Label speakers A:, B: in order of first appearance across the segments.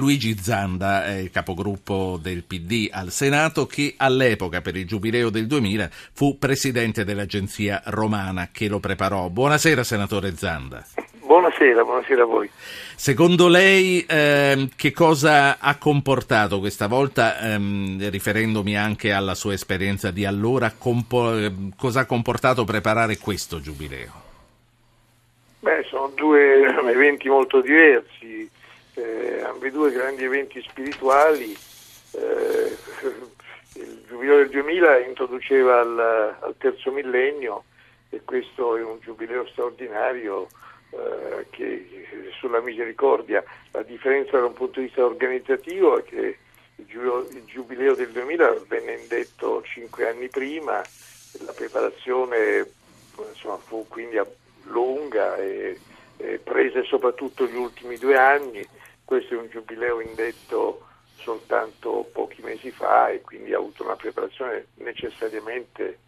A: Luigi Zanda, eh, capogruppo del PD al Senato, che all'epoca per il giubileo del 2000 fu presidente dell'agenzia romana che lo preparò. Buonasera senatore Zanda.
B: Buonasera, buonasera a voi.
A: Secondo lei eh, che cosa ha comportato questa volta, ehm, riferendomi anche alla sua esperienza di allora, compo- cosa ha comportato preparare questo giubileo?
B: Beh, sono due eventi molto diversi eh, ambedue grandi eventi spirituali. Eh, il Giubileo del 2000 introduceva al, al, terzo millennio e questo è un giubileo straordinario eh, che, sulla misericordia. La differenza da un punto di vista organizzativo è che il giubileo, il giubileo del 2000 venne indetto cinque anni prima, la preparazione insomma, fu quindi lunga e, e prese soprattutto gli ultimi due anni questo è un giubileo indetto soltanto pochi mesi fa e quindi ha avuto una preparazione necessariamente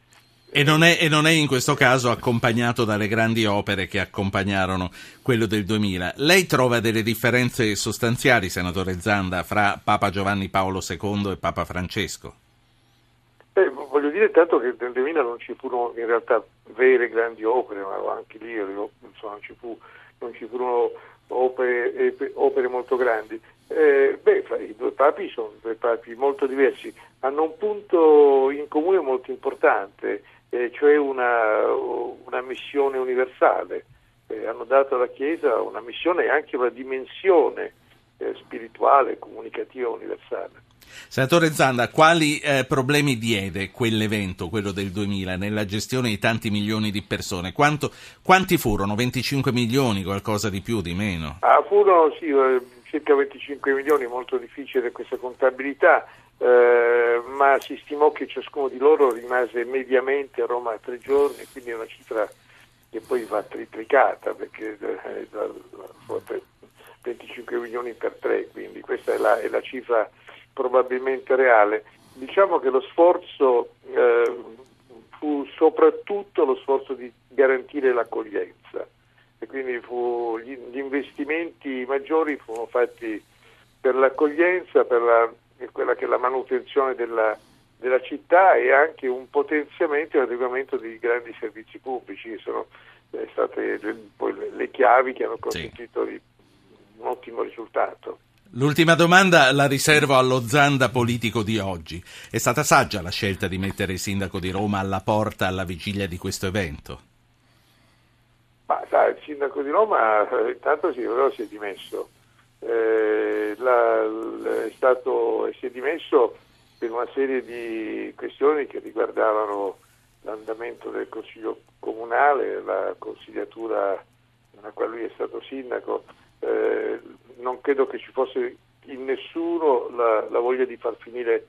A: e non, è, e non, è, in questo caso accompagnato dalle grandi opere che accompagnarono quello del 2000. Lei trova delle differenze sostanziali, senatore Zanda, fra Papa Giovanni Paolo II e Papa Francesco?
B: Eh, voglio dire tanto che nel 2000 non ci furono in realtà vere grandi opere, ma anche lì insomma, non, ci fu, non ci furono opere, opere molto grandi. Eh, beh, i due papi sono due papi molto diversi, hanno un punto in comune molto importante, eh, cioè una, una, missione universale. Eh, hanno dato alla Chiesa una missione e anche una dimensione eh, spirituale, comunicativa universale.
A: Senatore Zanda, quali eh, problemi diede quell'evento, quello del 2000, nella gestione di tanti milioni di persone? Quanto, quanti furono? 25 milioni, qualcosa di più, di meno?
B: Ah, furono sì, eh, circa 25 milioni, molto difficile questa contabilità, eh, ma si stimò che ciascuno di loro rimase mediamente a Roma tre giorni, quindi è una cifra che poi va triplicata perché eh, 25 milioni per tre, quindi questa è la, è la cifra probabilmente reale. Diciamo che lo sforzo eh, fu soprattutto lo sforzo di garantire l'accoglienza e quindi fu, gli, gli, investimenti maggiori furono fatti per l'accoglienza, per la, quella che è la manutenzione della, della città e anche un potenziamento e un adeguamento dei grandi servizi pubblici che sono eh, state le, poi le, le, chiavi che hanno consentito sì. un ottimo risultato.
A: L'ultima domanda la riservo allo Zanda politico di oggi. È stata saggia la scelta di mettere il sindaco di Roma alla porta alla vigilia di questo evento?
B: Ma sai, il sindaco di Roma eh, intanto sì, però si è dimesso. Eh, la, è stato, si è dimesso per una serie di questioni che riguardavano l'andamento del Consiglio Comunale, la consigliatura nella quale lui è stato sindaco, eh, credo che ci fosse in nessuno la, la voglia di far finire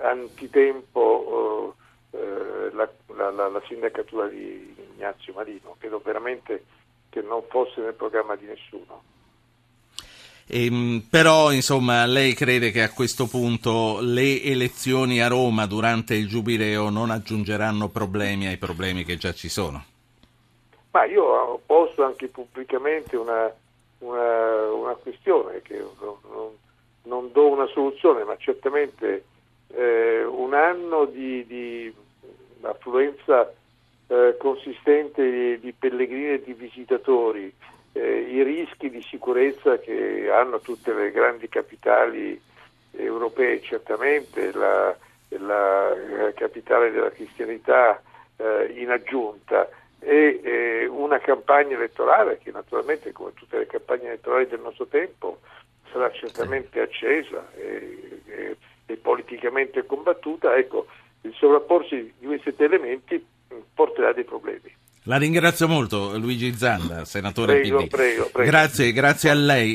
B: antitempo eh, la, la, la, sindacatura di Ignazio Marino. Credo veramente che non fosse nel programma di nessuno.
A: Ehm, però, insomma, lei crede che a questo punto le elezioni a Roma durante il Giubileo non aggiungeranno problemi ai problemi che già ci sono?
B: Ma io ho posto anche pubblicamente una, una, una questione che non, non, do una soluzione, ma certamente eh, un anno di, di affluenza eh, consistente di, di, pellegrini e di visitatori, eh, i rischi di sicurezza che hanno tutte le grandi capitali europee, certamente la, la capitale della cristianità eh, in aggiunta e eh, una campagna elettorale che naturalmente come tutte le campagne elettorali del nostro tempo sarà certamente accesa e, e, e politicamente combattuta, ecco, il sovrapporsi di questi elementi porterà dei problemi.
A: La ringrazio molto Luigi Zanda, senatore
B: prego,
A: PD.
B: Prego, prego.
A: Grazie, grazie a lei.